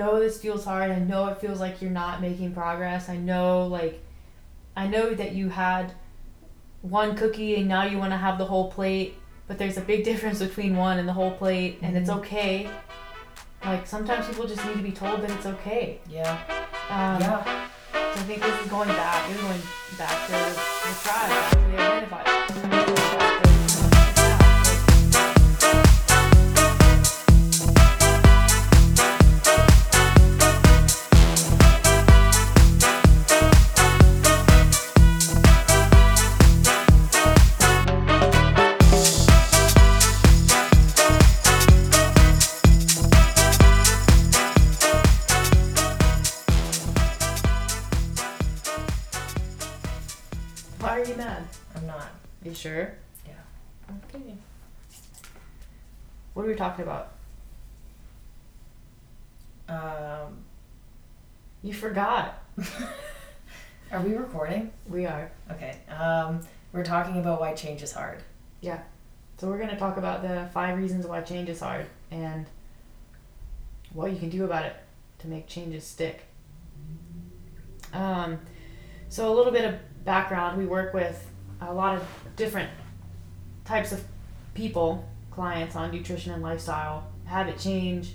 know this feels hard. I know it feels like you're not making progress. I know like I know that you had one cookie and now you want to have the whole plate, but there's a big difference between one and the whole plate and it's Mhm. okay. Like sometimes people just need to be told that it's okay. Yeah. Um, yeah. So I think this is going back. This is going back to the tribe, to the What are we talking about? Um, You forgot. are we recording? We are. Okay. Um, we're talking about why change is hard. Yeah. So we're going to talk about the five reasons why change is hard and what you can do about it to make changes stick. Um, so a little bit of background: we work with a lot of different types of people, clients on nutrition and lifestyle, habit change,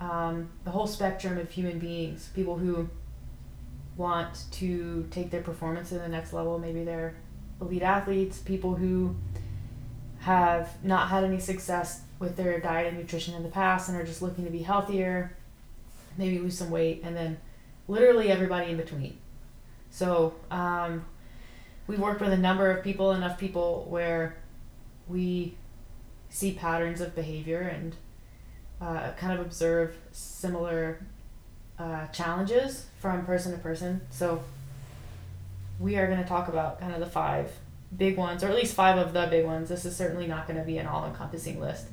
um, the whole spectrum of human beings. People who want to take their performance to the next level. Maybe they're elite athletes. People who have not had any success with their diet and nutrition in the past and are just looking to be healthier, maybe lose some weight, and then literally everybody in between. So um, we worked with a number of people, enough people where we see patterns of behavior and uh, kind of observe similar uh, challenges from person to person. So we are going to talk about kind of the five big ones, or at least five of the big ones. This is certainly not going to be an all encompassing list.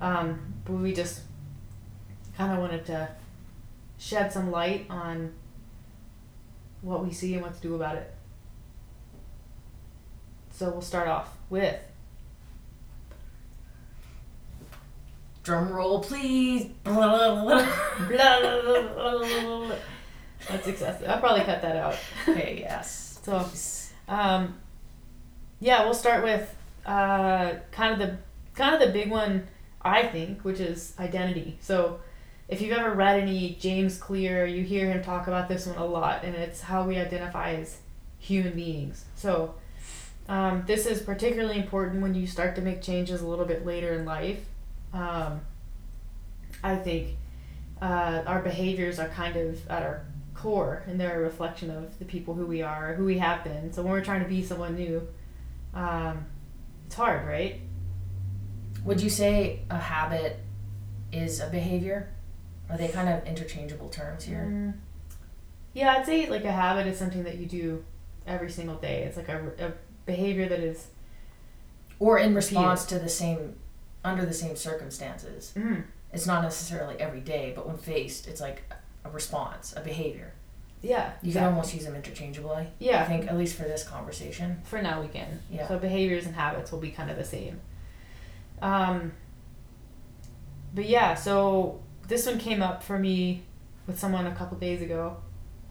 Um, but we just kind of wanted to shed some light on what we see and what to do about it. So we'll start off with Drum roll, please. that's excessive. I'll probably cut that out. okay. Yes. So Um, yeah, we'll start with uh, kind of the kind of the big one I think, which is identity. So if you've ever read any James Clear, you hear him talk about this one a lot, and it's how we identify as human beings. So um, this is particularly important when you start to make changes a little bit later in life. Um, I think uh, our behaviors are kind of at our core and they're a reflection of the people who we are, who we have been. So when we're trying to be someone new, um, it's hard, right? Would you say a habit is a behavior? Are they kind of interchangeable terms here? Mm. Yeah, I'd say like a habit is something that you do every single day. It's like a, a behavior that is. Or in response to the same, under the same circumstances. Mm, It's not necessarily every day, but when faced, it's like a response, a behavior. yeah. You exactly. can almost use them interchangeably. Yeah. I think, at least for this conversation. For now, we can. Yeah. So behaviors and habits will be kind of the same. Um, but yeah, so this one came up for me with someone a couple days ago,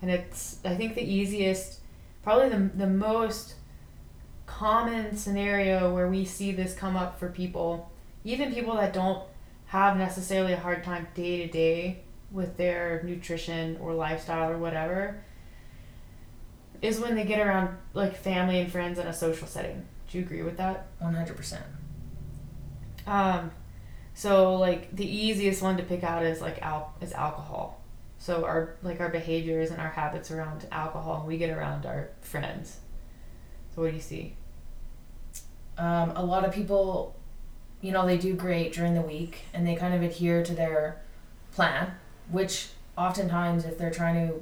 and it's I think the easiest, probably the the most common scenario where we see this come up for people, even people that don't have necessarily a hard time day to day with their nutrition or lifestyle or whatever is when they get around like family and friends in a social setting. Do you agree with that? 100%. Um, so like the easiest one to pick out is like al- is alcohol. So our like our behaviors and our habits around alcohol, and we get around our friends. So what do you see? Um, a lot of people, you know, they do great during the week and they kind of adhere to their plan, which oftentimes, if they're trying to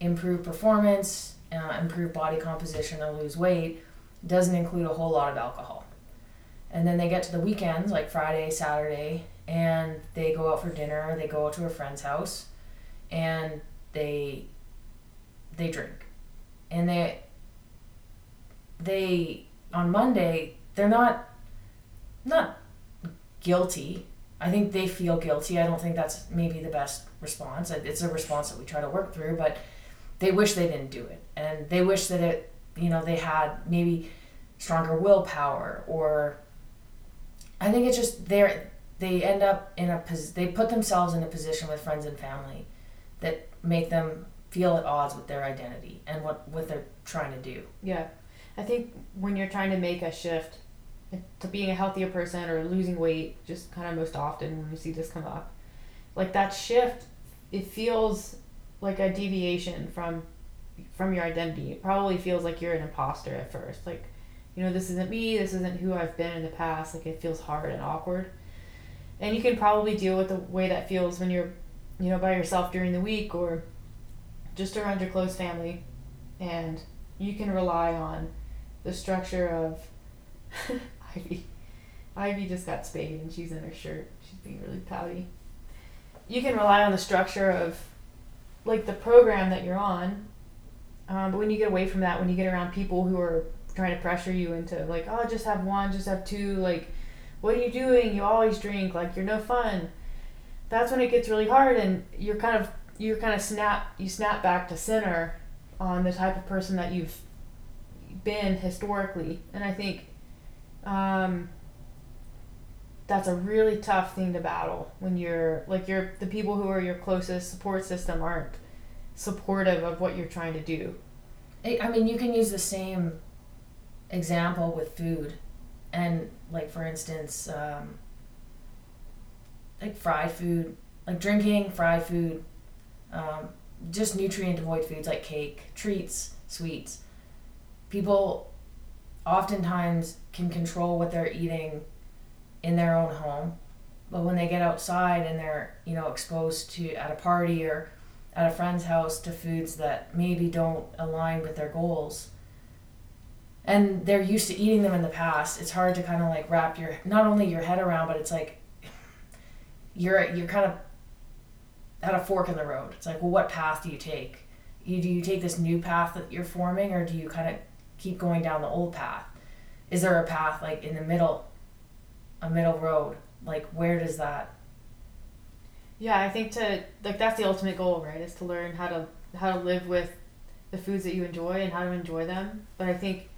improve performance, uh, improve body composition, or lose weight, doesn't include a whole lot of alcohol. And then they get to the weekends, like Friday, Saturday, and they go out for dinner, they go out to a friend's house, and they they drink. And they they on Monday, they're not not guilty, I think they feel guilty. I don't think that's maybe the best response. It's a response that we try to work through, but they wish they didn't do it. And they wish that it, you know, they had maybe stronger willpower or I think it's just they're they end up in a they put themselves in a position with friends and family that make them feel at odds with their identity and what what they're trying to do. Yeah. I think when you're trying to make a shift to being a healthier person or losing weight, just kind of most often when we see this come up, like that shift, it feels like a deviation from from your identity. It probably feels like you're an imposter at first. Like, you know, this isn't me, this isn't who I've been in the past. Like it feels hard and awkward. And you can probably deal with the way that feels when you're, you know, by yourself during the week or just around your close family. And you can rely on the structure of Ivy. Ivy just got spayed and she's in her shirt. She's being really pouty. You can rely on the structure of like the program that you're on. Um, but when you get away from that, when you get around people who are trying to pressure you into like, oh, just have one, just have two, like, what are you doing? You always drink, like you're no fun. That's when it gets really hard, and you're kind of you're kind of snap you snap back to center on the type of person that you've been historically, and I think um, that's a really tough thing to battle when you're like you're the people who are your closest support system aren't supportive of what you're trying to do. I mean, you can use the same example with food, and like for instance, um, like fried food, like drinking fried food, um, just nutrient devoid foods like cake, treats, sweets. People oftentimes can control what they're eating in their own home. But when they get outside and they're you know exposed to at a party or at a friend's house to foods that maybe don't align with their goals and they're used to eating them in the past it's hard to kind of like wrap your not only your head around but it's like you're you're kind of at a fork in the road. It's like well what path do you take? You do you take this new path that you're forming or do you kind of keep going down the old path? Is there a path like in the middle, a middle road? Like where does that? Yeah, I think to like that's the ultimate goal, right? Is to learn how to how to live with the foods that you enjoy and how to enjoy them. But I think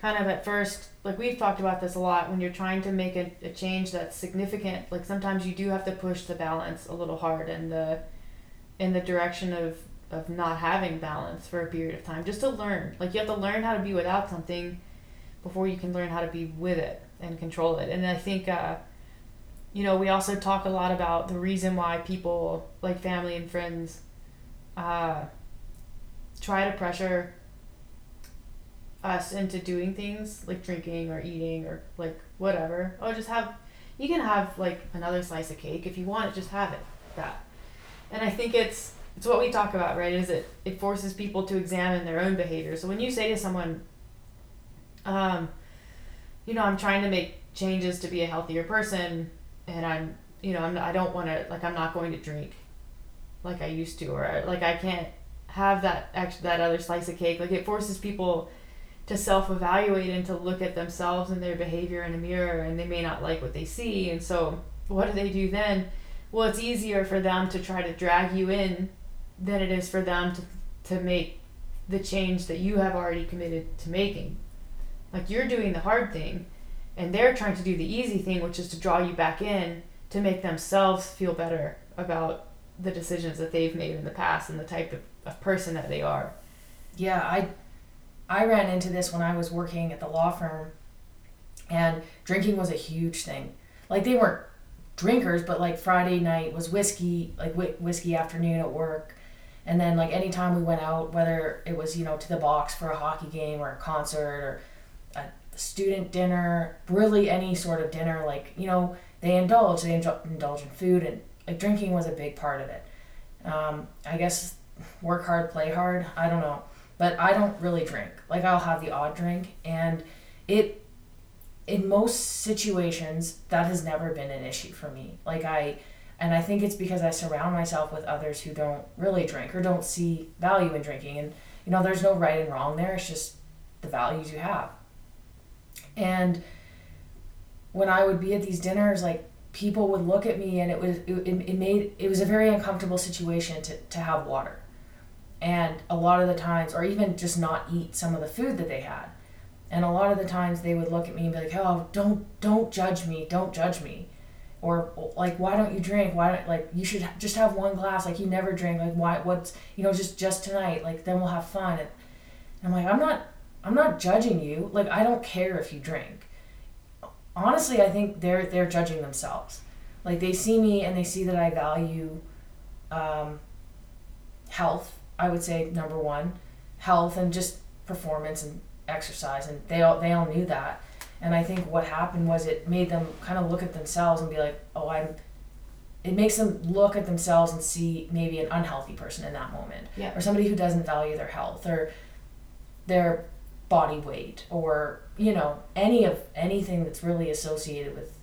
kind of at first, like we've talked about this a lot, when you're trying to make a, a change that's significant, like sometimes you do have to push the balance a little hard in the in the direction of of not having balance for a period of time just to learn. Like you have to learn how to be without something before you can learn how to be with it and control it. And i think uh, you know we also talk a lot about the reason why people like family and friends uh, try to pressure us into doing things like drinking or eating or like whatever. Oh just have you can have like another slice of cake if you want it just have it that. And i think it's it's what we talk about, right? Is it it forces people to examine their own behavior. So when you say to someone, um, you know, I'm trying to make changes to be a healthier person, and I'm, you know, I'm I don't want to like I'm not going to drink, like I used to, or like I can't have that that other slice of cake. Like it forces people to self evaluate and to look at themselves and their behavior in a mirror, and they may not like what they see, and so what do they do then? Well, it's easier for them to try to drag you in than it is for them to to make the change that you have already committed to making. Like you're doing the hard thing and they're trying to do the easy thing which is to draw you back in to make themselves feel better about the decisions that they've made in the past and the type of, of person that they are. Yeah, I I ran into this when I was working at the law firm and drinking was a huge thing. Like they weren't drinkers, but like Friday night was whiskey, like whiskey afternoon at work. And then like anytime we went out, whether it was you know to the box for a hockey game or a concert or a student dinner, really any sort of dinner, like you know they indulge, they indulge in food, and like drinking was a big part of it. Um, I guess work hard, play hard. I don't know, but I don't really drink. Like I'll have the odd drink, and it in most situations that has never been an issue for me. Like I and I think it's because I surround myself with others who don't really drink or don't see value in drinking. And, you know, there's no right and wrong there. It's just the values you have. And when I would be at these dinners, like people would look at me and it was it, it made it was a very uncomfortable situation to, to have water and a lot of the times or even just not eat some of the food that they had and a lot of the times they would look at me and be like oh don't don't judge me don't judge me or like why don't you drink why don't like you should just have one glass like you never drink like why what's you know just just tonight like then we'll have fun and i'm like i'm not i'm not judging you like i don't care if you drink honestly, I think they're they're judging themselves. Like they see me and they see that I value um, health. I would say number one, health and just performance and exercise, and they all they all knew that. And I think what happened was it made them kind of look at themselves and be like, oh, I'm. It makes them look at themselves and see maybe an unhealthy person in that moment, Yeah. or somebody who doesn't value their health or their body weight or you know any of anything that's really associated with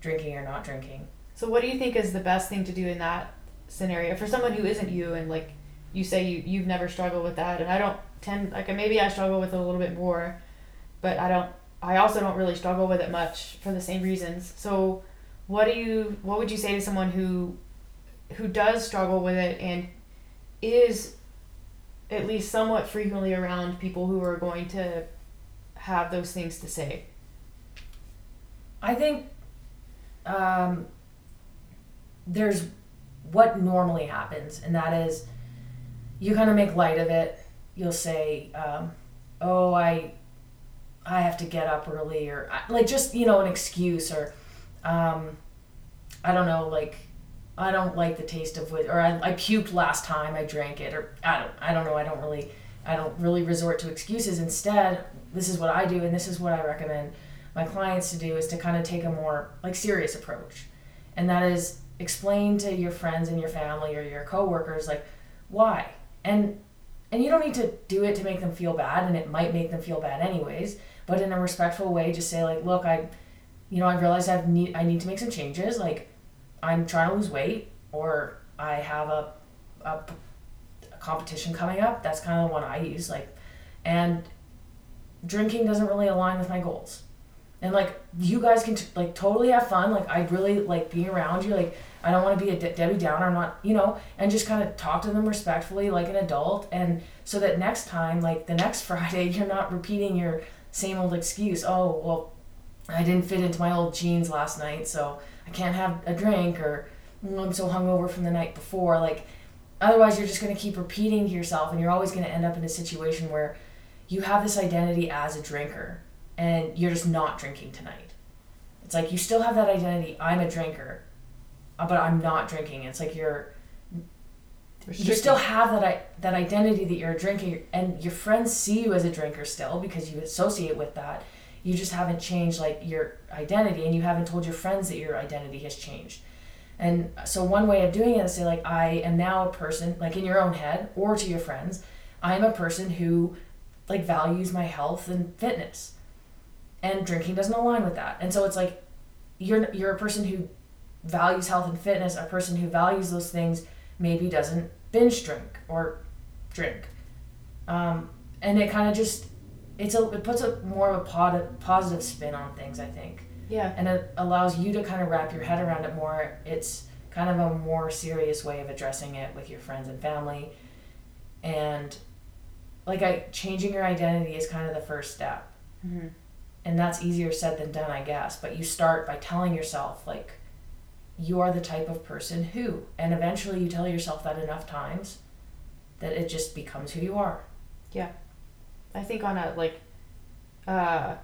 drinking or not drinking So what do you think is the best thing to do in that scenario for someone who isn't you and like you say you you've never struggled with that and I don't tend like maybe I struggle with it a little bit more but I don't I also don't really struggle with it much for the same reasons. So what do you what would you say to someone who who does struggle with it and is at least somewhat frequently around people who are going to have those things to say? i think um, there's what normally happens and that is you kind of make light of it you'll say um, oh i i have to get up early or like just you know an excuse or um, i don't know like I don't like the taste of it, or I, I puked last time I drank it, or I don't, I don't know. I don't really, I don't really resort to excuses. Instead, this is what I do, and this is what I recommend my clients to do is to kind of take a more like serious approach, and that is explain to your friends and your family or your coworkers like why, and and you don't need to do it to make them feel bad, and it might make them feel bad anyways. But in a respectful way, just say like, look, I, you know, I realize I need I need to make some changes, like. I'm trying to lose weight or I have a, a, a competition coming up. That's kind of the one I use. Like, and drinking doesn't really align with my goals. And like, you guys can t- like totally have fun. Like, I really like being around you. Like, I don't want to be a De- Debbie Downer. I'm not, you know, and just kind of talk to them respectfully, like an adult. And so that next time, like the next Friday, you're not repeating your same old excuse. Oh, well, I didn't fit into my old jeans last night, so I can't have a drink, or "Mm, I'm so hungover from the night before. Like, otherwise, you're just going to keep repeating to yourself, and you're always going to end up in a situation where you have this identity as a drinker, and you're just not drinking tonight. It's like you still have that identity. I'm a drinker, uh, but I'm not drinking. It's like you're you still have that i- that identity that you're a drinker, and your friends see you as a drinker still because you associate with that. You just haven't changed like your identity, and you haven't told your friends that your identity has changed. And so one way of doing it is say like I am now a person like in your own head or to your friends, I am a person who like values my health and fitness. And drinking doesn't align with that. And so it's like you're you're a person who values health and fitness, a person who values those things maybe doesn't binge drink or drink. Um, and it kind of just it's a it puts a more of a pod, positive spin on things, I think Yeah. and it allows you to kind of wrap your head around it more. It's kind of a more serious way of addressing it with your friends and family. And like I changing your identity is kind of the first step. hmm And that's easier said than done, I guess. But you start by telling yourself like you are the type of person who and eventually you tell yourself that enough times that it just becomes who you are. Yeah. I think on a like uh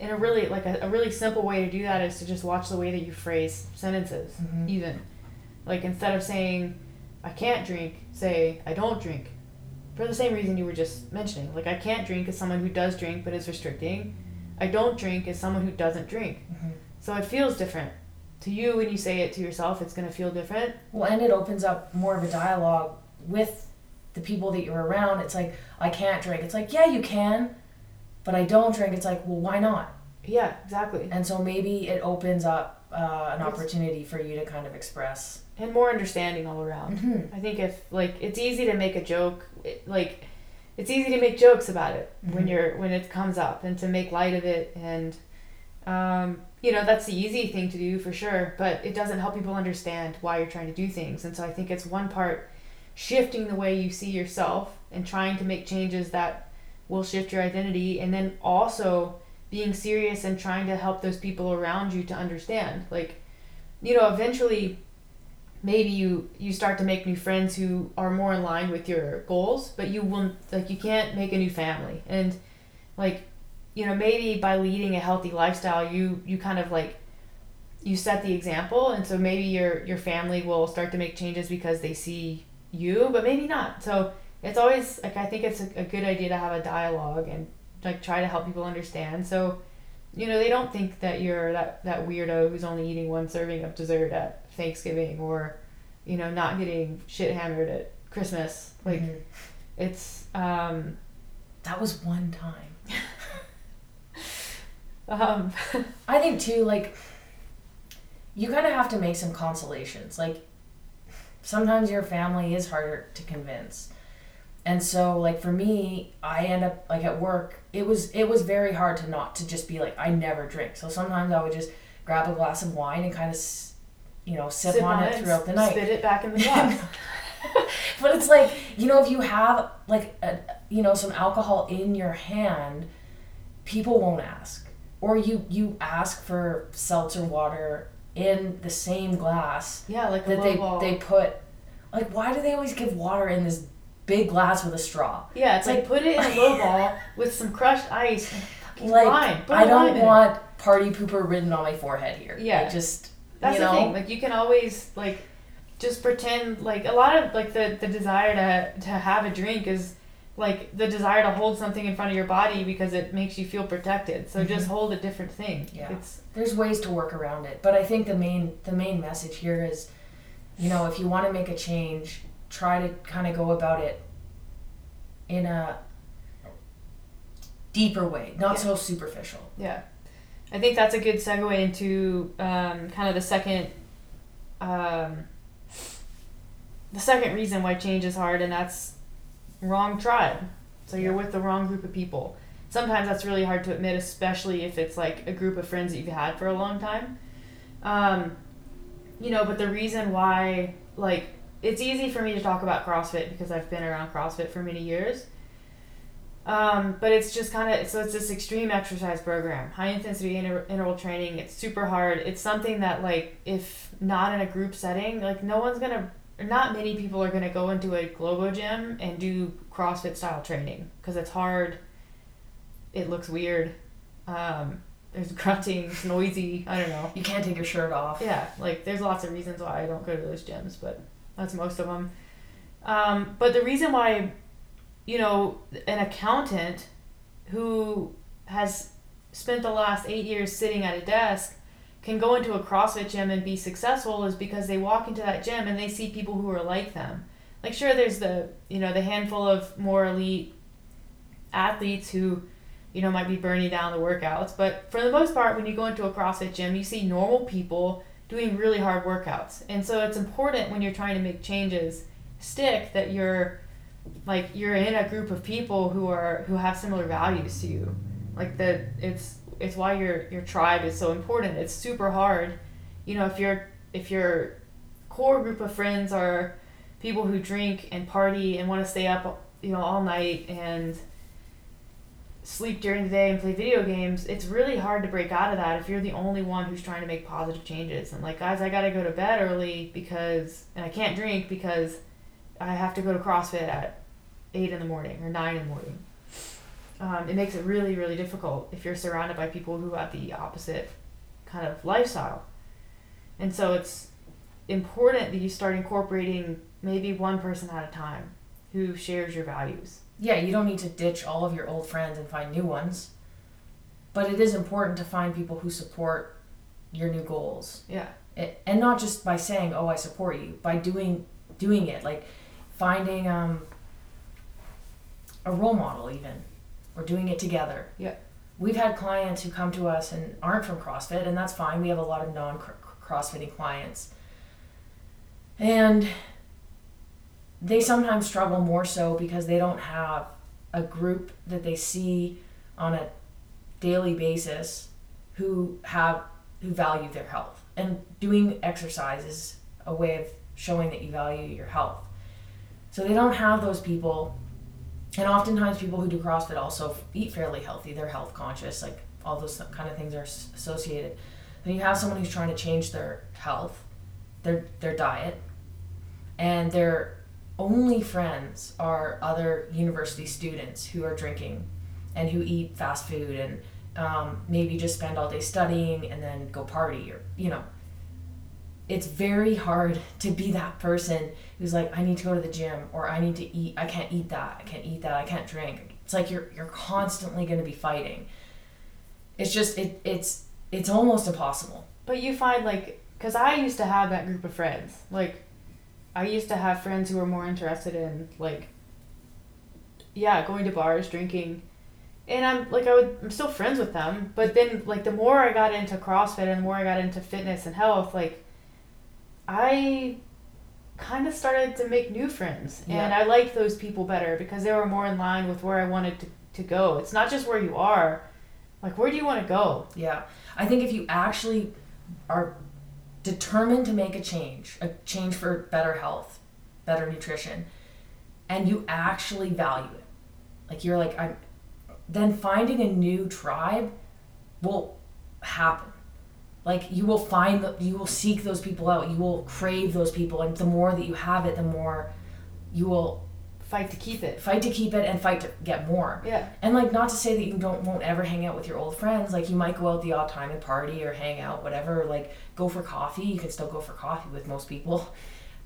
in a really like a, a really simple way to do that is to just watch the way that you phrase sentences Mhm. even like instead of saying i can't drink say i don't drink for the same reason you were just mentioning like i can't drink is someone who does drink but is restricting i don't drink is someone who doesn't drink Mhm. so it feels different to you when you say it to yourself it's going to feel different Well, and it opens up more of a dialogue with the people that you're around. It's like, I can't drink. It's like, yeah, you can, but I don't drink. It's like, well, why not? yeah exactly And so maybe it opens up uh, an opportunity for you to kind of express. and more understanding all around Mm-hmm. I think if like it's easy to make a joke, it, like it's easy to make jokes about it when Mhm. you're when it comes up and to make light of it and um, you know, that's the easy thing to do for sure, but it doesn't help people understand why you're trying to do things. And so I think it's one part shifting the way you see yourself and trying to make changes that will shift your identity and then also being serious and trying to help those people around you to understand. Like, you know, eventually maybe you you start to make new friends who are more in line with your goals, but you won't like you can't make a new family. And like you know maybe by leading a healthy lifestyle you you kind of like you set the example and so maybe your your family will start to make changes because they see you but maybe not. So it's always like i think it's a, a good idea to have a dialogue and like try to help people understand. So you know they don't think that you're that that weirdo who's only eating one serving of dessert at thanksgiving or you know not getting shit hammered at christmas. Like mm-hmm. it's um that was one time um, I think too, like you kind of have to make some consolations. Like sometimes your family is harder to convince. And so like for me, I end up like at work, it was it was very hard to not to just be like I never drink. So sometimes I would just grab a glass of wine and kind of you know sip, sip on, on, it throughout the night. Spit it back in the glass. but it's like, you know, if you have like a, you know some alcohol in your hand, people won't ask or you you ask for seltzer water in the same glass yeah like that they ball. they put like why do they always give water in this big glass with a straw yeah it's like, like put it in a low ball with some crushed ice like lime. i don't want party pooper written on my forehead here yeah like just that's you the know? thing like you can always like just pretend like a lot of like the the desire to to have a drink is like the desire to hold something in front of your body because it makes you feel protected. So mm-hmm. just hold a different thing. Yeah. It's there's ways to work around it, but I think the main the main message here is, you know, if you want to make a change, try to kind of go about it in a deeper way, not yeah. so superficial. Yeah. I think that's a good segue into um, kind of the second um, the second reason why change is hard, and that's wrong tribe. So you're with the wrong group of people. Sometimes that's really hard to admit, especially if it's like a group of friends that you've had for a long time. Um, you know, but the reason why, like, it's easy for me to talk about CrossFit because I've been around CrossFit for many years. Um, but it's just kind of so it's this extreme exercise program, high intensity inter- interval training. It's super hard. It's something that like if not in a group setting, like no one's gonna not many people are going to go into a Globo gym and do CrossFit style training because it's hard. It looks weird. Um, there's grunting, it's noisy. I don't know. You can't take your shirt off. Yeah, like there's lots of reasons why I don't go to those gyms, but that's most of them. Um, but the reason why, you know, an accountant who has spent the last eight years sitting at a desk can go into a CrossFit gym and be successful is because they walk into that gym and they see people who are like them. Like sure there's the, you know, the handful of more elite athletes who, you know, might be burning down the workouts, but for the most part when you go into a CrossFit gym, you see normal people doing really hard workouts. And so it's important when you're trying to make changes stick that you're like you're in a group of people who are who have similar values to you. Like that it's it's why your your tribe is so important. It's super hard. You know, if your if your core group of friends are people who drink and party and want to stay up, you know, all night and sleep during the day and play video games, it's really hard to break out of that if you're the only one who's trying to make positive changes. And like, guys, I got to go to bed early because and I can't drink because I have to go to CrossFit at 8 in the morning or 9 in the morning um, it makes it really, really difficult if you're surrounded by people who have the opposite kind of lifestyle. And so it's important that you start incorporating maybe one person at a time who shares your values. Yeah, you don't need to ditch all of your old friends and find new ones. But it is important to find people who support your new goals. Yeah. It, and not just by saying, "Oh, I support you," by doing doing it, like finding um, a role model even we're doing it together. Yeah. We've had clients who come to us and aren't from CrossFit, and that's fine. We have a lot of non CrossFitting clients. And they sometimes struggle more so because they don't have a group that they see on a daily basis who have who value their health and doing exercise is a way of showing that you value your health so they don't have those people and oftentimes people who do crossfit also eat fairly healthy they're health conscious like all those kind of things are associated. Then you have someone who's trying to change their health their their diet and their only friends are other university students who are drinking and who eat fast food and um, maybe just spend all day studying and then go party or you know it's very hard to be that person who's like i need to go to the gym or i need to eat i can't eat that i can't eat that i can't drink it's like you're you're constantly going to be fighting it's just it it's it's almost impossible But you find like, because I used to have that group of friends. Like, I used to have friends who were more interested in like, yeah, going to bars, drinking, and I'm like I would I'm still friends with them. But then like the more I got into CrossFit and the more I got into fitness and health, like, I kind of started to make new friends, and Yeah. I liked those people better because they were more in line with where I wanted to to go. It's not just where you are, like where do you want to go? Yeah. I think if you actually are determined to make a change, a change for better health, better nutrition, and you actually value it, like you're like, I'm, then finding a new tribe will happen. Like you will find that you will seek those people out. You will crave those people, and the more that you have it, the more you will Fight to keep it. fight to keep it and fight to get more. Yeah. And like not to say that you don't won't ever hang out with your old friends. Like you might go out the odd time and party or hang out, whatever. Like go for coffee. You can still go for coffee with most people.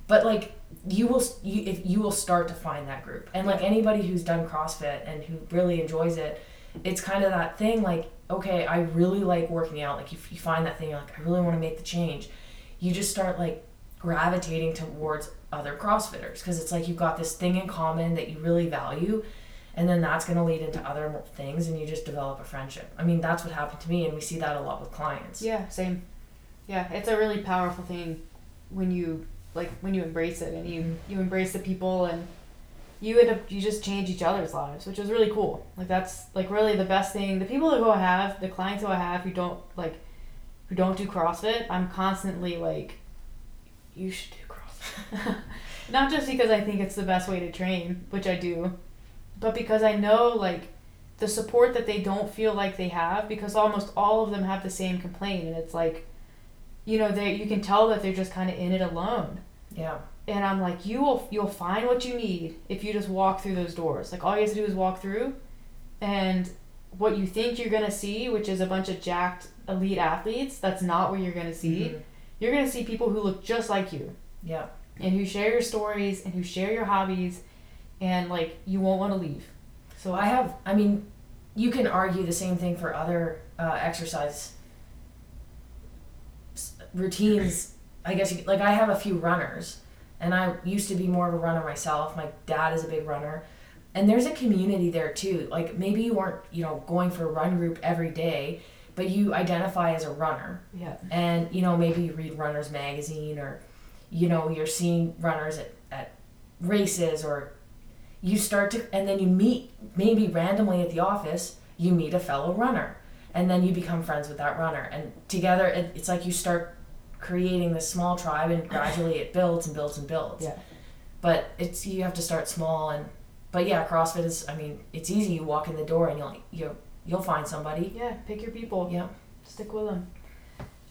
But like you will you if you will start to find that group. And like anybody who's done CrossFit and who really enjoys it, it's kind of that thing like okay, I really like working out. Like if you find that thing you're like I really want to make the change. You just start like gravitating towards other CrossFitters because it's like you've got this thing in common that you really value and then that's going to lead into other things and you just develop a friendship i mean that's what happened to me and we see that a lot with clients Yeah, same. Yeah, it's a really powerful thing when you like when you embrace it and you mm-hmm. you embrace the people and you end up you just change each other's lives, which is really cool. Like that's like really the best thing. The people who I have, the clients who I have who don't like who don't do CrossFit, I'm constantly like you should do CrossFit. Not just because I think it's the best way to train, which I do, but because I know like the support that they don't feel like they have because almost all of them have the same complaint and it's like you know they you can tell that they're just kind of in it alone yeah and i'm like you will you'll find what you need if you just walk through those doors. Like all you have to do is walk through. And what you think you're going to see which is a bunch of jacked elite athletes that's not what you're going to see. Mhm. you're going to see people who look just like you. Yeah. And who share your stories and who share your hobbies. And like you won't want to leave. So i have i mean you can argue the same thing for other uh, exercise routines. I guess you, like i have a few runners and i used to be more of a runner myself. My dad is a big runner. And there's a community there too. Like maybe you weren't you know going for a run group every day but you identify as a runner. Yeah. And you know maybe you read runners magazine or you know you're seeing runners at, at races or you start to and then you meet maybe randomly at the office you meet a fellow runner. And then you become friends with that runner. And together it, it's like you start creating this small tribe and gradually it builds and builds and builds Yeah. but it's you have to start small and but yeah crossfit is i mean it's easy you walk in the door and you'll you you'll find somebody yeah pick your people yeah Stick with them.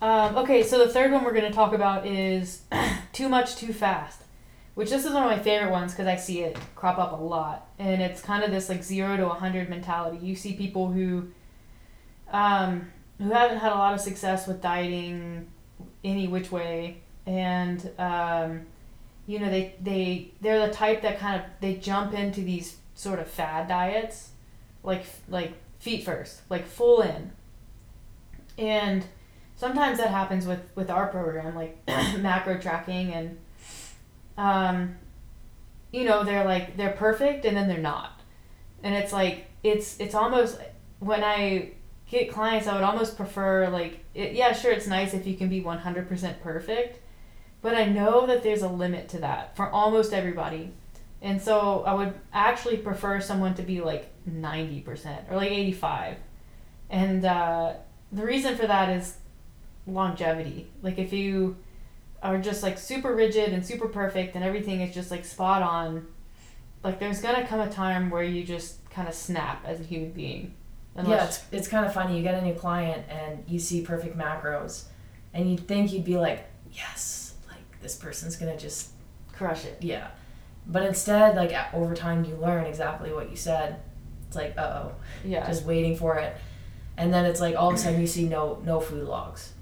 Um, okay, so the third one we're going to talk about is too much, too fast, which this is one of my favorite ones because I see it crop up a lot, and it's kind of this like zero to a hundred mentality. You see people who, um, who haven't had a lot of success with dieting, any which way, and um, you know they they they're the type that kind of they jump into these sort of fad diets, like like feet first, like full in. And sometimes that happens with with our program like macro tracking and um you know they're like they're perfect and then they're not. And it's like it's it's almost when i get clients i would almost prefer like it, yeah sure it's nice if you can be 100% perfect but i know that there's a limit to that for almost everybody and so i would actually prefer someone to be like 90% or like 85 and uh, the reason for that is longevity. Like if you are just like super rigid and super perfect and everything is just like spot on, like there's gonna come a time where you just kind of snap as a human being. Yeah, it's, it's kind of funny. You get a new client and you see perfect macros, and you'd think you'd be like, yes, like this person's gonna just crush it. Yeah. But instead, like over time, you learn exactly what you said. It's like, uh oh. Yeah. Just waiting for it. And then it's like all of a sudden you see no no food logs.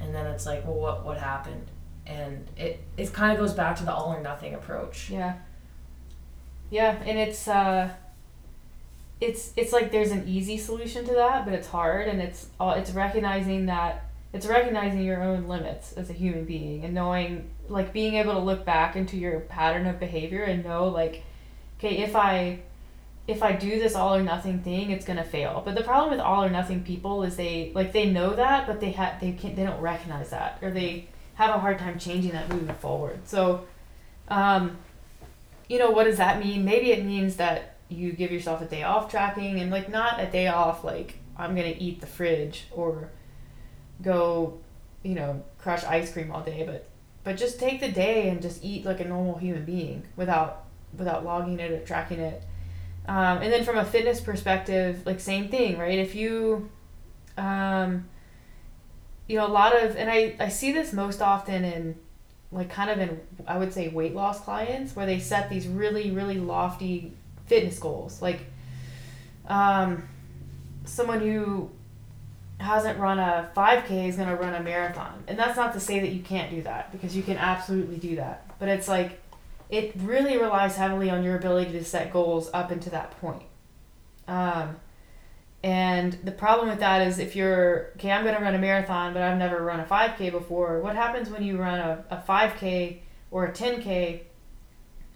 And then it's like, well, what what happened? And it it kind of goes back to the all or nothing approach. Yeah. Yeah, and it's uh it's it's like there's an easy solution to that, but it's hard and it's all it's recognizing that it's recognizing your own limits as a human being and knowing like being able to look back into your pattern of behavior and know like okay, if I if I do this all or nothing thing, it's gonna fail. But the problem with all or nothing people is they like they know that, but they have they can't they don't recognize that or they have a hard time changing that moving forward. So, um, you know, what does that mean? Maybe it means that you give yourself a day off tracking and like not a day off like I'm gonna eat the fridge or go, you know, crush ice cream all day, but but just take the day and just eat like a normal human being without without logging it or tracking it um, and then from a fitness perspective, like same thing, right? If you, um, you know, a lot of, and I, I see this most often in like kind of in, I would say weight loss clients where they set these really, really lofty fitness goals. Like, um, someone who hasn't run a 5K is going to run a marathon. And that's not to say that you can't do that because you can absolutely do that. But it's like, it really relies heavily on your ability to set goals up into that point. Um, and the problem with that is if you're, okay, I'm going to run a marathon, but I've never run a 5K before. What happens when you run a, a 5K or a 10K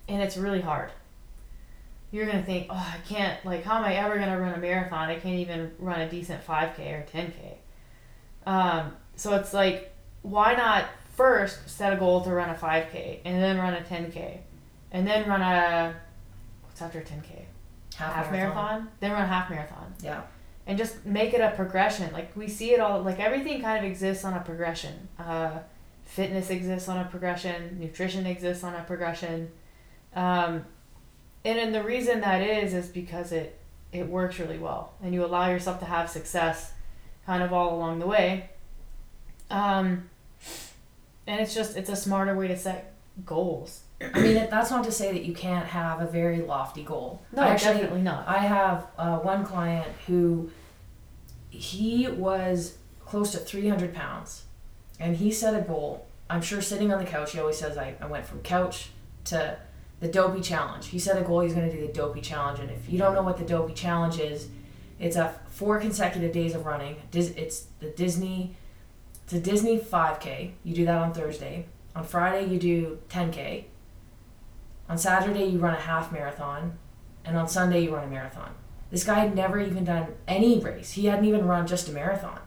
and it's really hard? You're going to think, oh, I can't, like, how am I ever going to run a marathon? I can't even run a decent 5K or 10K. Um, so it's like, why not first set a goal to run a 5K and then run a 10K and then run a what's after 10k half, half marathon. marathon. then run a half marathon yeah and just make it a progression like we see it all like everything kind of exists on a progression uh, fitness exists on a progression nutrition exists on a progression um, and and the reason that is is because it it works really well and you allow yourself to have success kind of all along the way um, and it's just it's a smarter way to set goals I mean, that's not to say that you can't have a very lofty goal. No, Actually, definitely not. I have uh, one client who he was close to 300 pounds and he set a goal. I'm sure sitting on the couch, he always says, I, I went from couch to the Dopey Challenge. He set a goal, he's going to do the Dopey Challenge. And if you don't know what the Dopey Challenge is, it's a four consecutive days of running. It's the Disney, it's a Disney 5K. You do that on Thursday. On Friday, you do 10K. On Saturday, you run a half marathon, and on Sunday, you run a marathon. This guy had never even done any race. He hadn't even run just a marathon.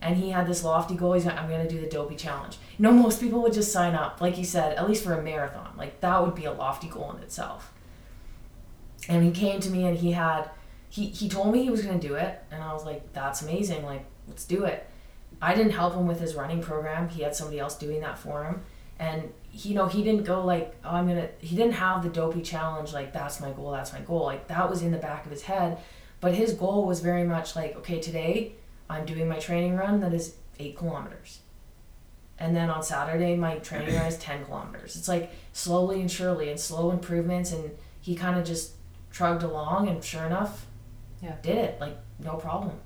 And he had this lofty goal. He's like, I'm going to do the Dopey Challenge. You know, most people would just sign up, like you said, at least for a marathon. Like, that would be a lofty goal in itself. And he came to me and he had, he, he told me he was going to do it. And I was like, that's amazing. Like, let's do it. I didn't help him with his running program. He had somebody else doing that for him. And he, you know, he didn't go like, oh, I'm gonna. He didn't have the dopey challenge like that's my goal, that's my goal. Like that was in the back of his head, but his goal was very much like, okay, today I'm doing my training run that is eight kilometers, and then on Saturday my training run is ten kilometers. It's like slowly and surely and slow improvements, and he kind of just trugged along, and sure enough, yeah, did it like no problem.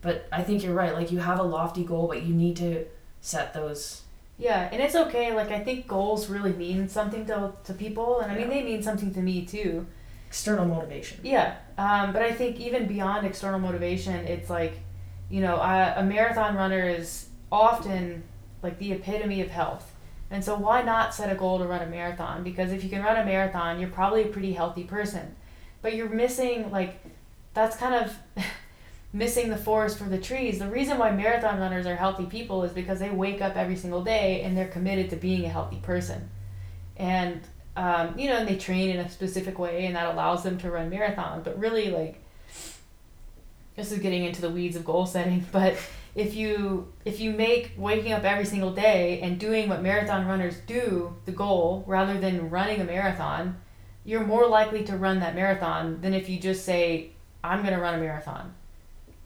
But I think you're right. Like you have a lofty goal, but you need to set those yeah, and it's okay. Like I think goals really mean something to to people, and I mean they mean something to me too. External motivation. Yeah, um, but I think even beyond external motivation, it's like, you know, a, a marathon runner is often like the epitome of health. And so why not set a goal to run a marathon? Because if you can run a marathon, you're probably a pretty healthy person. But you're missing like that's kind of missing the forest for the trees. The reason why marathon runners are healthy people is because they wake up every single day and they're committed to being a healthy person. And, um, you know, and they train in a specific way and that allows them to run marathons. But really, like, this is getting into the weeds of goal setting, but if you if you make waking up every single day and doing what marathon runners do the goal rather than running a marathon, you're more likely to run that marathon than if you just say I'm going to run a marathon.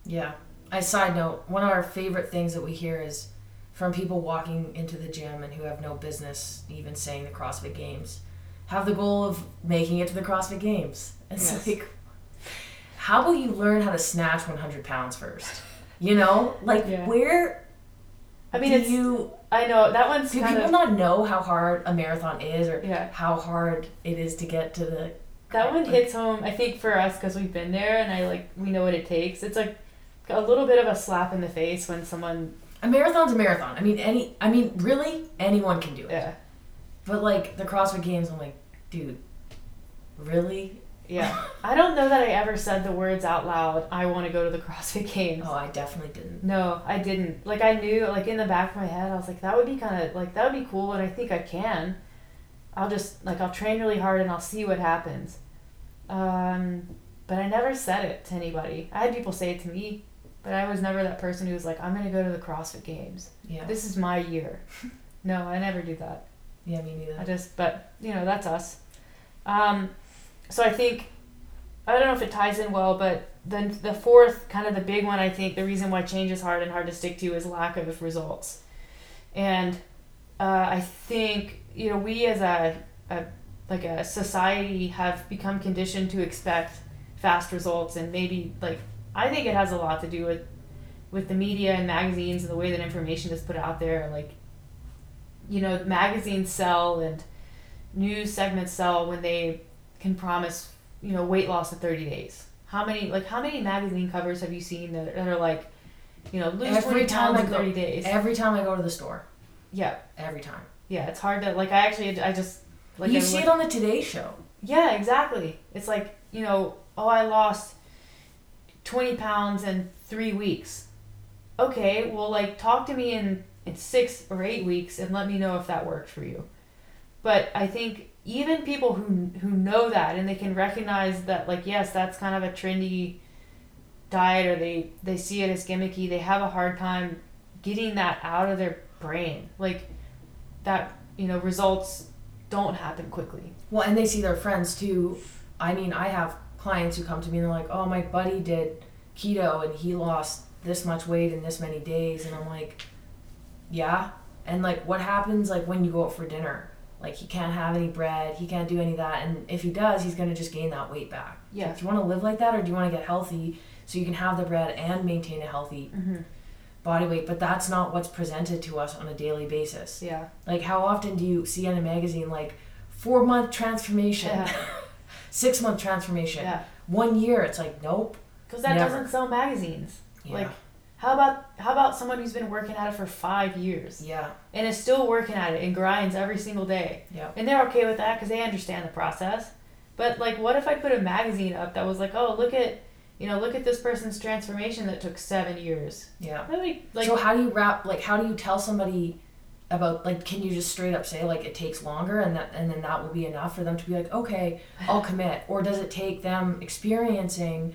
Yeah. I side note, one of our favorite things that we hear is from people walking into the gym and who have no business even saying the CrossFit Games have the goal of making it to the CrossFit Games. It's Yes. like, how will you learn how to snatch 100 pounds first? You know, like Yeah. where I mean, do it's you I know that one's do people of not know how hard a marathon is or yeah. how hard it is to get to the That one like- hits home. I think for us because we've been there and I like we know what it takes. It's like a little bit of a slap in the face when someone a marathon's a marathon. I mean, any I mean, really anyone can do it. yeah But like the CrossFit Games, I'm like, dude, really? Yeah. I don't know that I ever said the words out loud. I want to go to the CrossFit Games. Oh, I definitely didn't. No, I didn't. Like I knew, like in the back of my head, I was like, that would be kind of like that would be cool, and I think I can. I'll just like I'll train really hard and I'll see what happens. Um, but I never said it to anybody. I had people say it to me, but I was never that person who was like, I'm gonna go to the CrossFit Games. Yeah. This is my year. no, I never do that. Yeah, me neither. I just, but you know, that's us. Um, so I think I don't know if it ties in well, but then the fourth, kind of the big one, I think the reason why change is hard and hard to stick to is lack of results, and uh, I think you know we as a, a like a society have become conditioned to expect fast results and maybe like I think it has a lot to do with with the media and magazines and the way that information is put out there like you know magazines sell and news segments sell when they can promise you know weight loss in 30 days how many like how many magazine covers have you seen that, that are like you know lose Every 20 time pounds in go- 30 days Every time I go to the store, yeah every time. yeah it's hard to like i actually i just like you I see look- it on the Today Show. yeah, exactly. It's like, you know, oh, I lost 20 pounds in three weeks. Okay, well, like, talk to me in, in six or eight weeks and let me know if that worked for you. But I think even people who, who know that and they can recognize that, like, yes, that's kind of a trendy diet or they, they see it as gimmicky, they have a hard time getting that out of their brain. Like, that, you know, results don't happen quickly. Well, and they see their friends too. I mean, I have clients who come to me and they're like, "Oh, my buddy did keto and he lost this much weight in this many days," and I'm like, "Yeah." And like, what happens like when you go out for dinner? Like, he can't have any bread, he can't do any of that, and if he does, he's gonna just gain that weight back. Yeah. Like, do you want to live like that, or do you want to get healthy so you can have the bread and maintain a healthy Mm-hmm. body weight? But that's not what's presented to us on a daily basis. Yeah. Like, how often do you see in a magazine like four month transformation, Yeah. six month transformation, Yeah. one year? It's like, nope. Because that Never. doesn't sell magazines. Yeah. Like, how about how about someone who's been working at it for five years yeah. and is still working at it and grinds every single day, Yeah. and they're okay with that because they understand the process. But like, what if I put a magazine up that was like, oh, look at, you know, look at this person's transformation that took seven years. Yeah. Be like, so how do you wrap? Like, how do you tell somebody about like? Can you just straight up say like it takes longer and that and then that will be enough for them to be like, okay, I'll commit, or does it take them experiencing,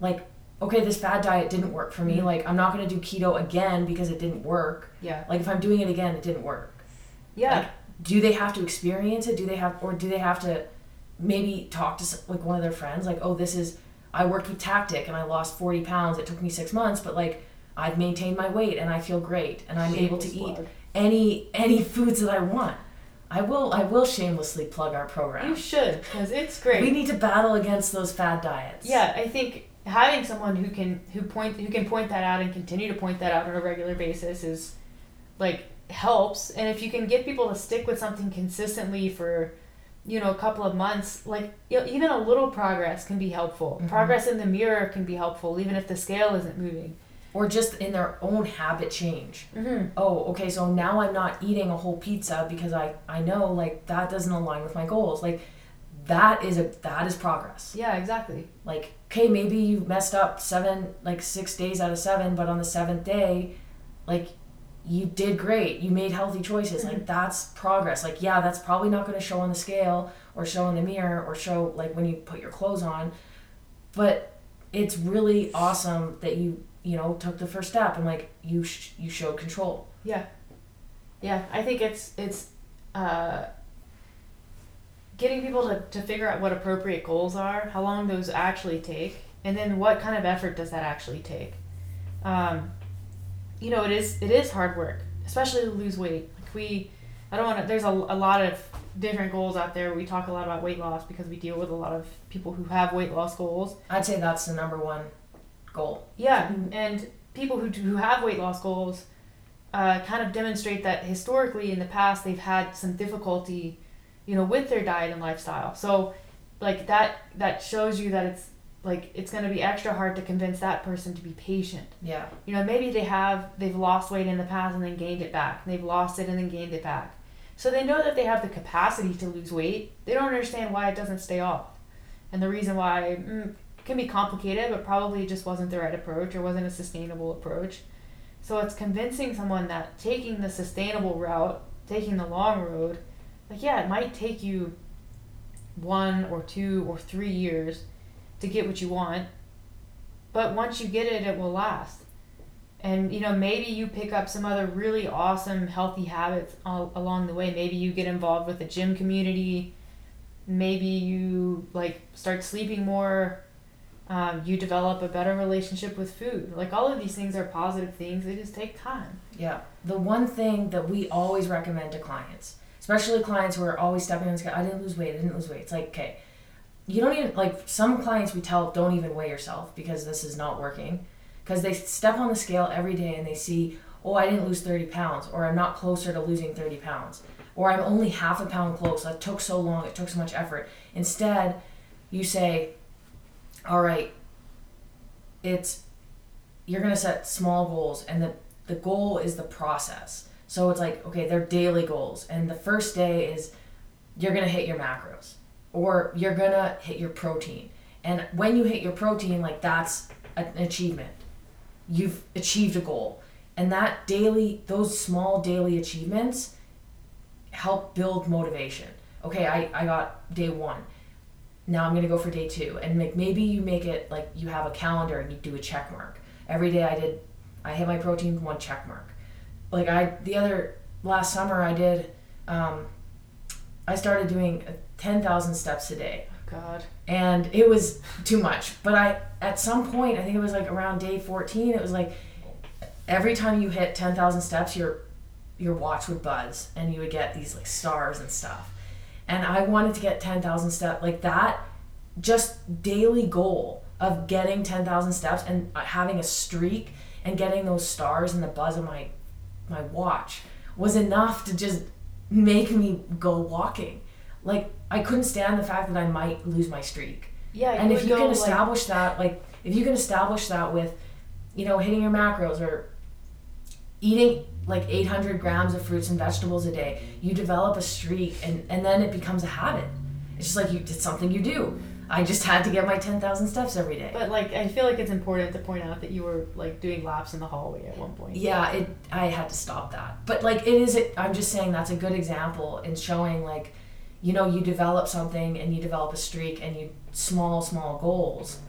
like, okay, this fad diet didn't work for me. Mhm. Like, I'm not gonna do keto again because it didn't work. yeah, Like, if I'm doing it again, it didn't work. yeah, Like, do they have to experience it? Do they have, or do they have to maybe talk to like one of their friends? Like, oh, this is I worked with Tactic and I lost forty pounds. It took me six months, but like I've maintained my weight and I feel great and I'm able to Shameless eat any any foods that I want. I will I will shamelessly plug our program. You should because it's great. We need to battle against those fad diets. Yeah, I think having someone who can who point who can point that out and continue to point that out on a regular basis is like helps. And if you can get people to stick with something consistently for you know a couple of months, like you know, even a little progress can be helpful. Mhm. Progress in the mirror can be helpful, even if the scale isn't moving. Or just in their own habit change. Mm-hmm. oh okay so now i'm not eating a whole pizza because i i know like that doesn't align with my goals like that is a that is progress Yeah, exactly. like okay maybe you messed up seven like six days out of seven but on the seventh day like you did great you made healthy choices Mm-hmm. like that's progress like yeah that's probably not going to show on the scale or show in the mirror or show like when you put your clothes on but it's really awesome that you you know, took the first step and like you sh- you showed control. Yeah. Yeah, I think it's it's uh, getting people to, to figure out what appropriate goals are, how long those actually take, and then what kind of effort does that actually take. Um, you know, it is it is hard work, especially to lose weight. Like we, I don't want to. There's a, a lot of different goals out there. We talk a lot about weight loss because we deal with a lot of people who have weight loss goals. I'd say that's the number one goal. Yeah, and people who do, who have weight loss goals uh, kind of demonstrate that historically in the past they've had some difficulty, you know, with their diet and lifestyle. So, like that that shows you that it's like it's going to be extra hard to convince that person to be patient. Yeah. You know, maybe they have they've lost weight in the past and then gained it back. And they've lost it and then gained it back. So they know that they have the capacity to lose weight. They don't understand why it doesn't stay off. And the reason why mm, can be complicated, but probably just wasn't the right approach or wasn't a sustainable approach. So it's convincing someone that taking the sustainable route, taking the long road, like yeah, it might take you one or two or three years to get what you want, but once you get it, it will last. And you know, maybe you pick up some other really awesome healthy habits all, along the way. Maybe you get involved with the gym community. Maybe you like start sleeping more um, you develop a better relationship with food. Like all of these things are positive things. They just take time. Yeah. The one thing that we always recommend to clients, especially clients who are always stepping on the scale, I didn't lose weight, I didn't lose weight. It's like, okay, you don't even, like some clients we tell don't even weigh yourself because this is not working. Because they step on the scale every day and they see, oh, I didn't lose 30 pounds, or I'm not closer to losing 30 pounds, or I'm only half a pound close. That took so long, it took so much effort. Instead, you say, all right, it's you're gonna set small goals, and the the goal is the process. So it's like okay, they're daily goals, and the first day is you're gonna hit your macros, or you're gonna hit your protein, and when you hit your protein, like that's an achievement. You've achieved a goal, and that daily, those small daily achievements help build motivation. Okay, I, I got day one now I'm gonna go for day two, and make, maybe you make it like you have a calendar and you do a check mark. Every day I did, I hit my protein one check mark. Like I the other last summer I did, um, I started doing ten thousand steps a day. Oh God. And it was too much, but I at some point I think it was like around day fourteen. It was like every time you hit ten thousand steps, your your watch would buzz and you would get these like stars and stuff and I wanted to get 10,000 steps like that just daily goal of getting 10,000 steps and having a streak and getting those stars and the buzz of my my watch was enough to just make me go walking. Like I couldn't stand the fact that I might lose my streak. Yeah and if you can establish like, that like if you can establish that with you know hitting your macros or eating like 800 grams of fruits and vegetables a day you develop a streak and, and then it becomes a habit. It's just like you it's something you do i just had to get my 10000 steps every day. But like i feel like it's important to point out that you were like doing laps in the hallway at one point. Yeah it i had to stop that. But like it is it i'm just saying that's a good example in showing like you know you develop something and you develop a streak and you small small goals.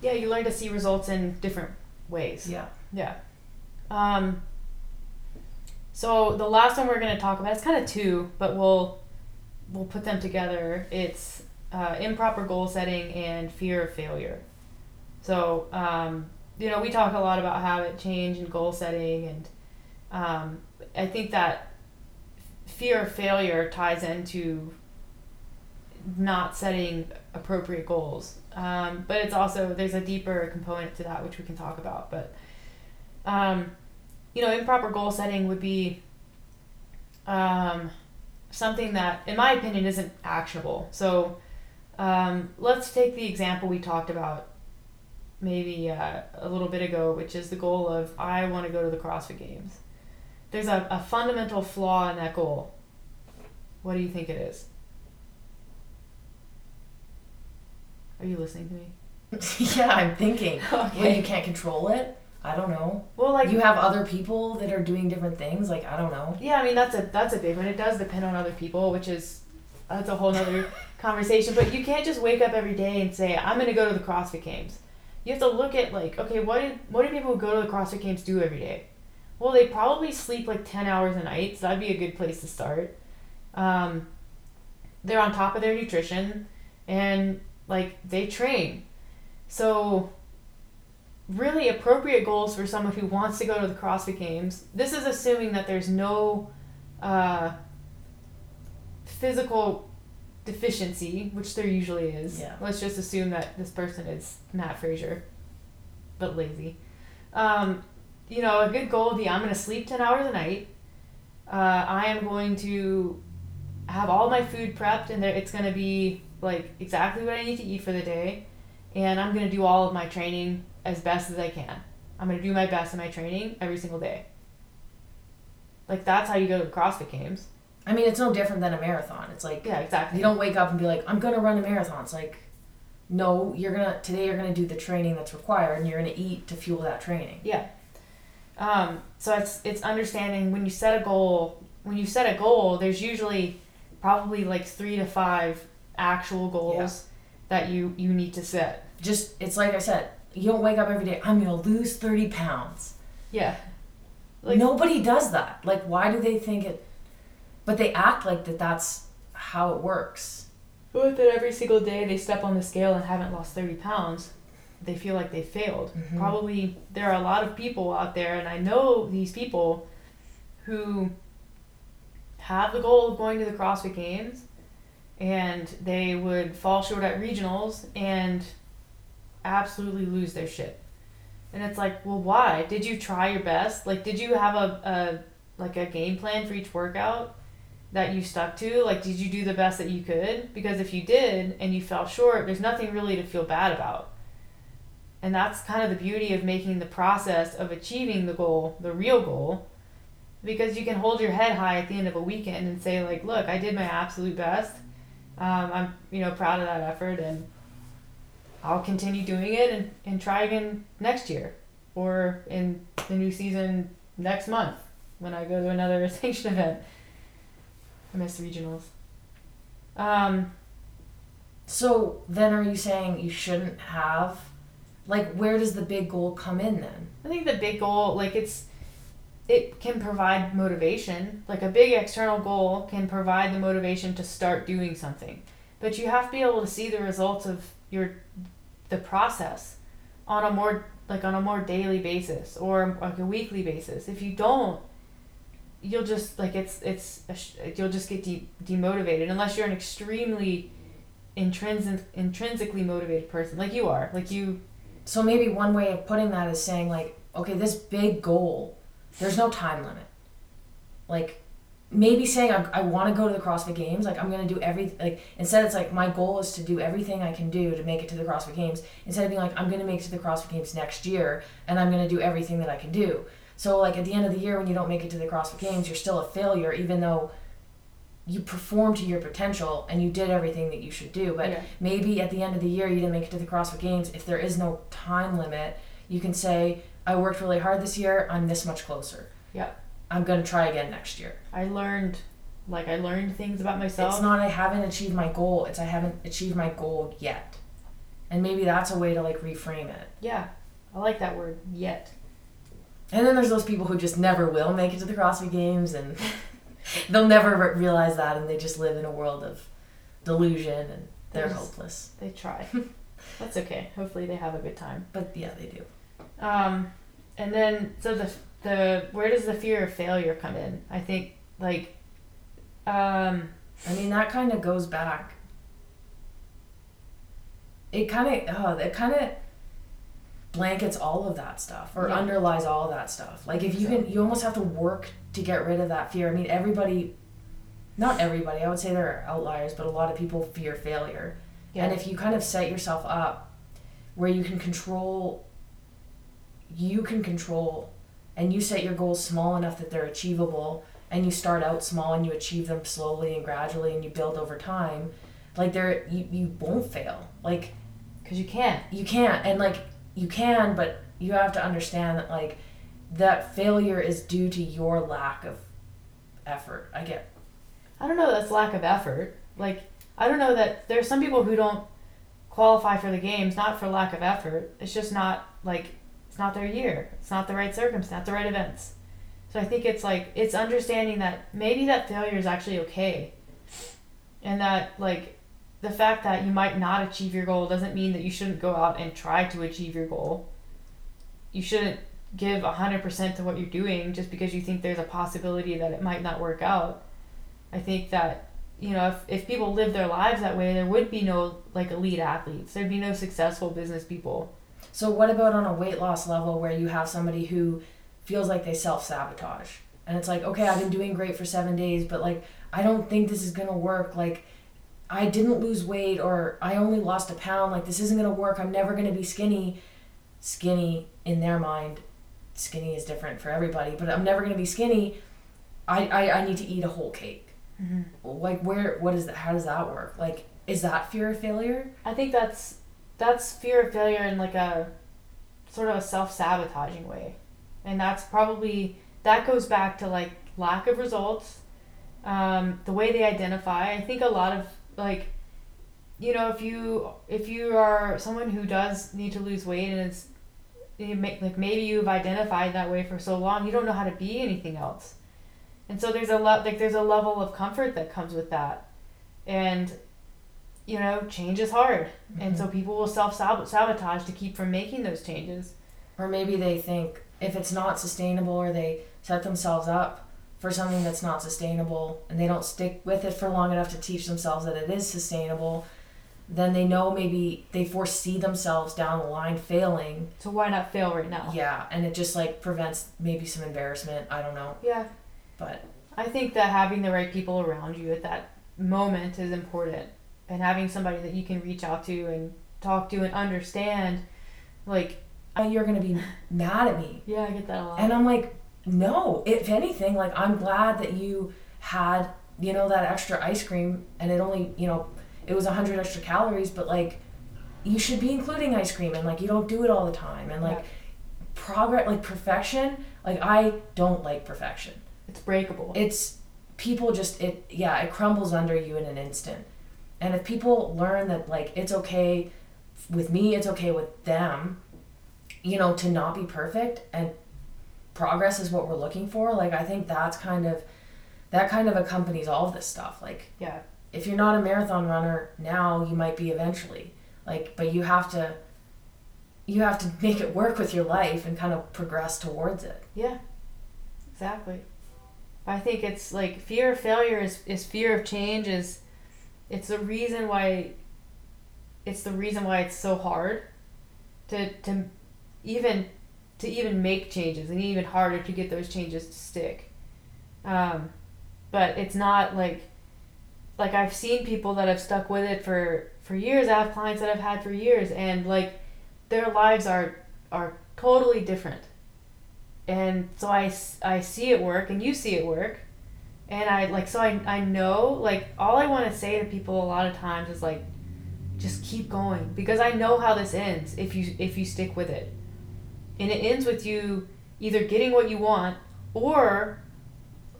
Yeah you learn to see results in different ways. Yeah. Yeah. Um so the last one we're going to talk about it's kind of two, but we'll we'll put them together. It's uh, improper goal setting and fear of failure. So um, you know we talk a lot about habit change and goal setting, and um, I think that fear of failure ties into not setting appropriate goals. Um, but it's also there's a deeper component to that which we can talk about. But um, you know, improper goal setting would be um, something that, in my opinion, isn't actionable. So um, let's take the example we talked about maybe uh, a little bit ago, which is the goal of I want to go to the CrossFit Games. There's a, a fundamental flaw in that goal. What do you think it is? Are you listening to me? yeah, I'm thinking. Okay. Well, you can't control it. I don't know. Well, like you have other people that are doing different things. Like I don't know. Yeah, I mean that's a that's a big one. It does depend on other people, which is that's a whole other conversation. But you can't just wake up every day and say I'm going to go to the CrossFit Games. you have to look at like, okay, what did what do people who go to the CrossFit games do every day? Well, they probably sleep like ten hours a night, so that'd be a good place to start. Um, they're on top of their nutrition, and like they train. So really appropriate goals for someone who wants to go to the CrossFit Games. This is assuming that there's no uh, physical deficiency, which there usually is. Yeah. Let's just assume that this person is Mat Fraser, but lazy. Um, you know, a good goal would be I'm going to sleep 10 hours a night. Uh, I am going to have all my food prepped, and there, it's going to be like exactly what I need to eat for the day. And I'm going to do all of my training as best as I can. I'm going to do my best in my training every single day. Like, that's how you go to the CrossFit Games. I mean, it's no different than a marathon. It's like Yeah, exactly. you don't wake up and be like, I'm gonna run a marathon. It's like, no, you're gonna today you're gonna do the training that's required, and you're gonna eat to fuel that training. Yeah. Um, so it's it's understanding when you set a goal. When you set a goal, there's usually probably like three to five actual goals that you you need to set. Just it's like I said, you don't wake up every day. I'm gonna lose thirty pounds. Yeah. Like- Nobody does that. Like, why do they think it? But they act like that. That's how it works. but that every single day they step on the scale and haven't lost thirty pounds, they feel like they failed. Mhm. Probably there are a lot of people out there, and I know these people who have the goal of going to the CrossFit Games, and they would fall short at regionals and absolutely lose their shit. And it's like, well, why? Did you try your best? Like, did you have a, a like a game plan for each workout that you stuck to? Like, did you do the best that you could? Because if you did and you fell short, there's nothing really to feel bad about. And that's kind of the beauty of making the process of achieving the goal the real goal. Because you can hold your head high at the end of a weekend and say, like, look, I did my absolute best. Um, I'm, you know, proud of that effort and I'll continue doing it and, and try again next year or in the new season next month when I go to another sanction event. I miss regionals. Um, So then, are you saying you shouldn't have? Like, where does the big goal come in then? I think the big goal, like it's, it can provide motivation. Like a big external goal can provide the motivation to start doing something, but you have to be able to see the results of your, the process, on a more like on a more daily basis or like a weekly basis. If you don't, you'll just like it's it's you'll just get de- demotivated unless you're an extremely intrinsic intrinsically motivated person like you are like you So maybe one way of putting that is saying like, okay, this big goal, there's no time limit. Like maybe saying I, I want to go to the CrossFit Games, like I'm gonna do every like instead it's like my goal is to do everything I can do to make it to the CrossFit Games. Instead of being like I'm gonna make it to the CrossFit Games next year and I'm gonna do everything that I can do. So like at the end of the year when you don't make it to the CrossFit Games, you're still a failure even though you performed to your potential and you did everything that you should do. But Yeah. maybe at the end of the year you didn't make it to the CrossFit Games. If there is no time limit, you can say, I worked really hard this year, I'm this much closer. Yeah. I'm gonna try again next year. I learned, like I learned things about myself. It's not I haven't achieved my goal, it's I haven't achieved my goal yet. And maybe that's a way to like reframe it. yeah, I like that word. Yet. And then there's those people who just never will make it to the CrossFit Games and they'll never re- realize that and they just live in a world of delusion and they're There's- hopeless. They try. That's okay. Hopefully they have a good time. But yeah, they do. Um, and then so the the where does the fear of failure come in? I think like, um, I mean, that kind of goes back. It kind of, oh, it kind of blankets all of that stuff or Yeah. underlies all that stuff. Like, if you So- can, you almost have to work to get rid of that fear. I mean, everybody, not everybody, I would say there are outliers, but a lot of people fear failure. yeah, And if you kind of set yourself up where you can control, you can control, and you set your goals small enough that they're achievable, and you start out small and you achieve them slowly and gradually, and you build over time, like there, you, you won't fail. Like because you can't. you can't, and like you can, but you have to understand that like that failure is due to your lack of effort. I get I don't know. That's lack of effort. Like I don't know that there's some people who don't qualify for the games not for lack of effort. It's just not like it's not their year. It's not the right circumstance, the right events. So I think it's like it's understanding that maybe that failure is actually okay. And that like the fact that you might not achieve your goal doesn't mean that you shouldn't go out and try to achieve your goal. You shouldn't give 100% to what you're doing just because you think there's a possibility that it might not work out. I think that you know, if, if people live their lives that way, there would be no like elite athletes. There'd be no successful business people. So what about on a weight loss level where you have somebody who feels like they self sabotage? And it's like, okay, I've been doing great for seven days, but like I don't think this is gonna work. Like I didn't lose weight or I only lost a pound, like this isn't gonna work, I'm never gonna be skinny. Skinny in their mind, skinny is different for everybody, but I'm never gonna be skinny. I, I, I need to eat a whole cake Mm-hmm. like where what is that how does that work like is that fear of failure I think that's that's fear of failure in like a sort of a self sabotaging way, and that's probably that goes back to like lack of results, um, the way they identify. I think a lot of like, you know, if you if you are someone who does need to lose weight and it's you make like maybe you've identified that way for so long you don't know how to be anything else. And so there's a lot like there's a level of comfort that comes with that. And you know change is hard. And so mm-hmm. people will self sabotage to keep from making those changes. Or maybe they think if it's not sustainable or they set themselves up for something that's not sustainable and they don't stick with it for long enough to teach themselves that it is sustainable then they know maybe they foresee themselves down the line failing. So why not fail right now? Yeah and it just like prevents maybe some embarrassment i don't know. Yeah. But i think that having the right people around you at that moment is important and having somebody that you can reach out to and talk to and understand like you're gonna be mad at me. Yeah i get that a lot. And i'm like no if anything like i'm glad that you had you know that extra ice cream and it only you know it was 100 extra calories but like you should be including ice cream and like you don't do it all the time and like Yeah. progress like perfection like i don't like perfection it's breakable it's people just it yeah it crumbles under you in an instant and if people learn that like it's okay with me it's okay with them you know to not be perfect and progress is what we're looking for like i think that's kind of that kind of accompanies all of this stuff like yeah. if you're not a marathon runner now you might be eventually like but you have to you have to make it work with your life and kind of progress towards it. Yeah, exactly. I think it's like fear of failure is, is fear of change is it's the reason why it's the reason why it's so hard to to even to even make changes and even harder to get those changes to stick. Um, but it's not like like I've seen people that have stuck with it for for years. I have clients that I've had for years and like their lives are are totally different and so I, I see it work and you see it work and i like so i, I know like all i want to say to people a lot of times is like just keep going because i know how this ends if you if you stick with it and it ends with you either getting what you want or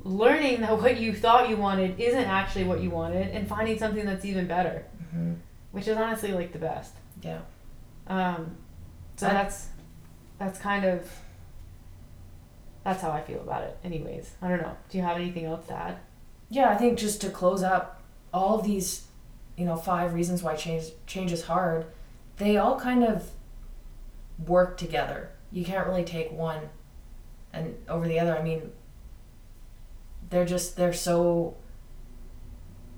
learning that what you thought you wanted isn't actually what you wanted and finding something that's even better mm-hmm. which is honestly like the best yeah um, so I- that's that's kind of that's how I feel about it. Anyways, I don't know. Do you have anything else to add? yeah i think just to close up all of these you know five reasons why change change is hard they all kind of work together you can't really take one and over the other i mean they're just they're so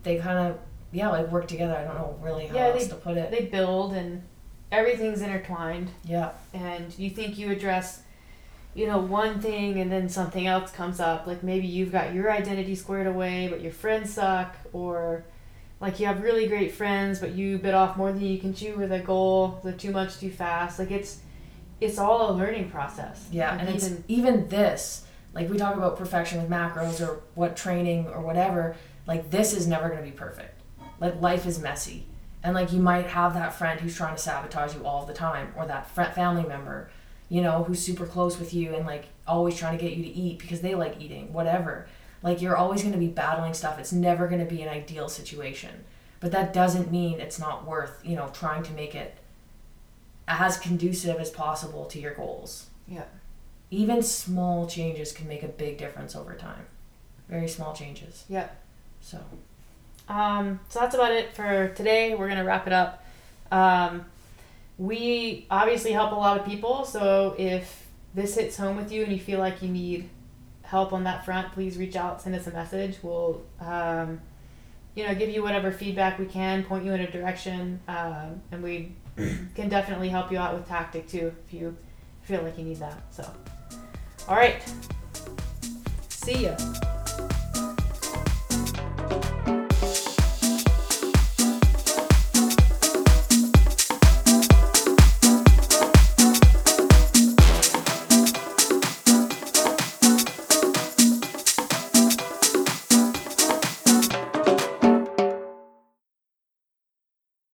they kind of yeah like work together i don't know really how Yeah, else to put it They build and everything's intertwined, yeah and you think you address, you know, one thing and then something else comes up. Like maybe you've got your identity squared away, but your friends suck, or like you have really great friends, but you bit off more than you can chew with a goal. They're too much too fast. Like it's it's all a learning process. Yeah, Like and it's even- even this, like we talk about perfection with macros or what training or whatever, like this is never going to be perfect. Like life is messy. And like you might have that friend who's trying to sabotage you all the time or that fr- family member, you know, who's super close with you and like always trying to get you to eat because they like eating, whatever. Like you're always going to be battling stuff. It's never going to be an ideal situation. But that doesn't mean it's not worth, you know, trying to make it as conducive as possible to your goals. Yeah. Even small changes can make a big difference over time. Very small changes. Yeah. So, Um, so that's about it for today. We're gonna wrap it up. Um, we obviously help a lot of people, so if this hits home with you and you feel like you need help on that front, please reach out, send us a message. We'll, um, you know, give you whatever feedback we can, point you in a direction, um, and we can definitely help you out with tactic too if you feel like you need that. So, all right, see ya.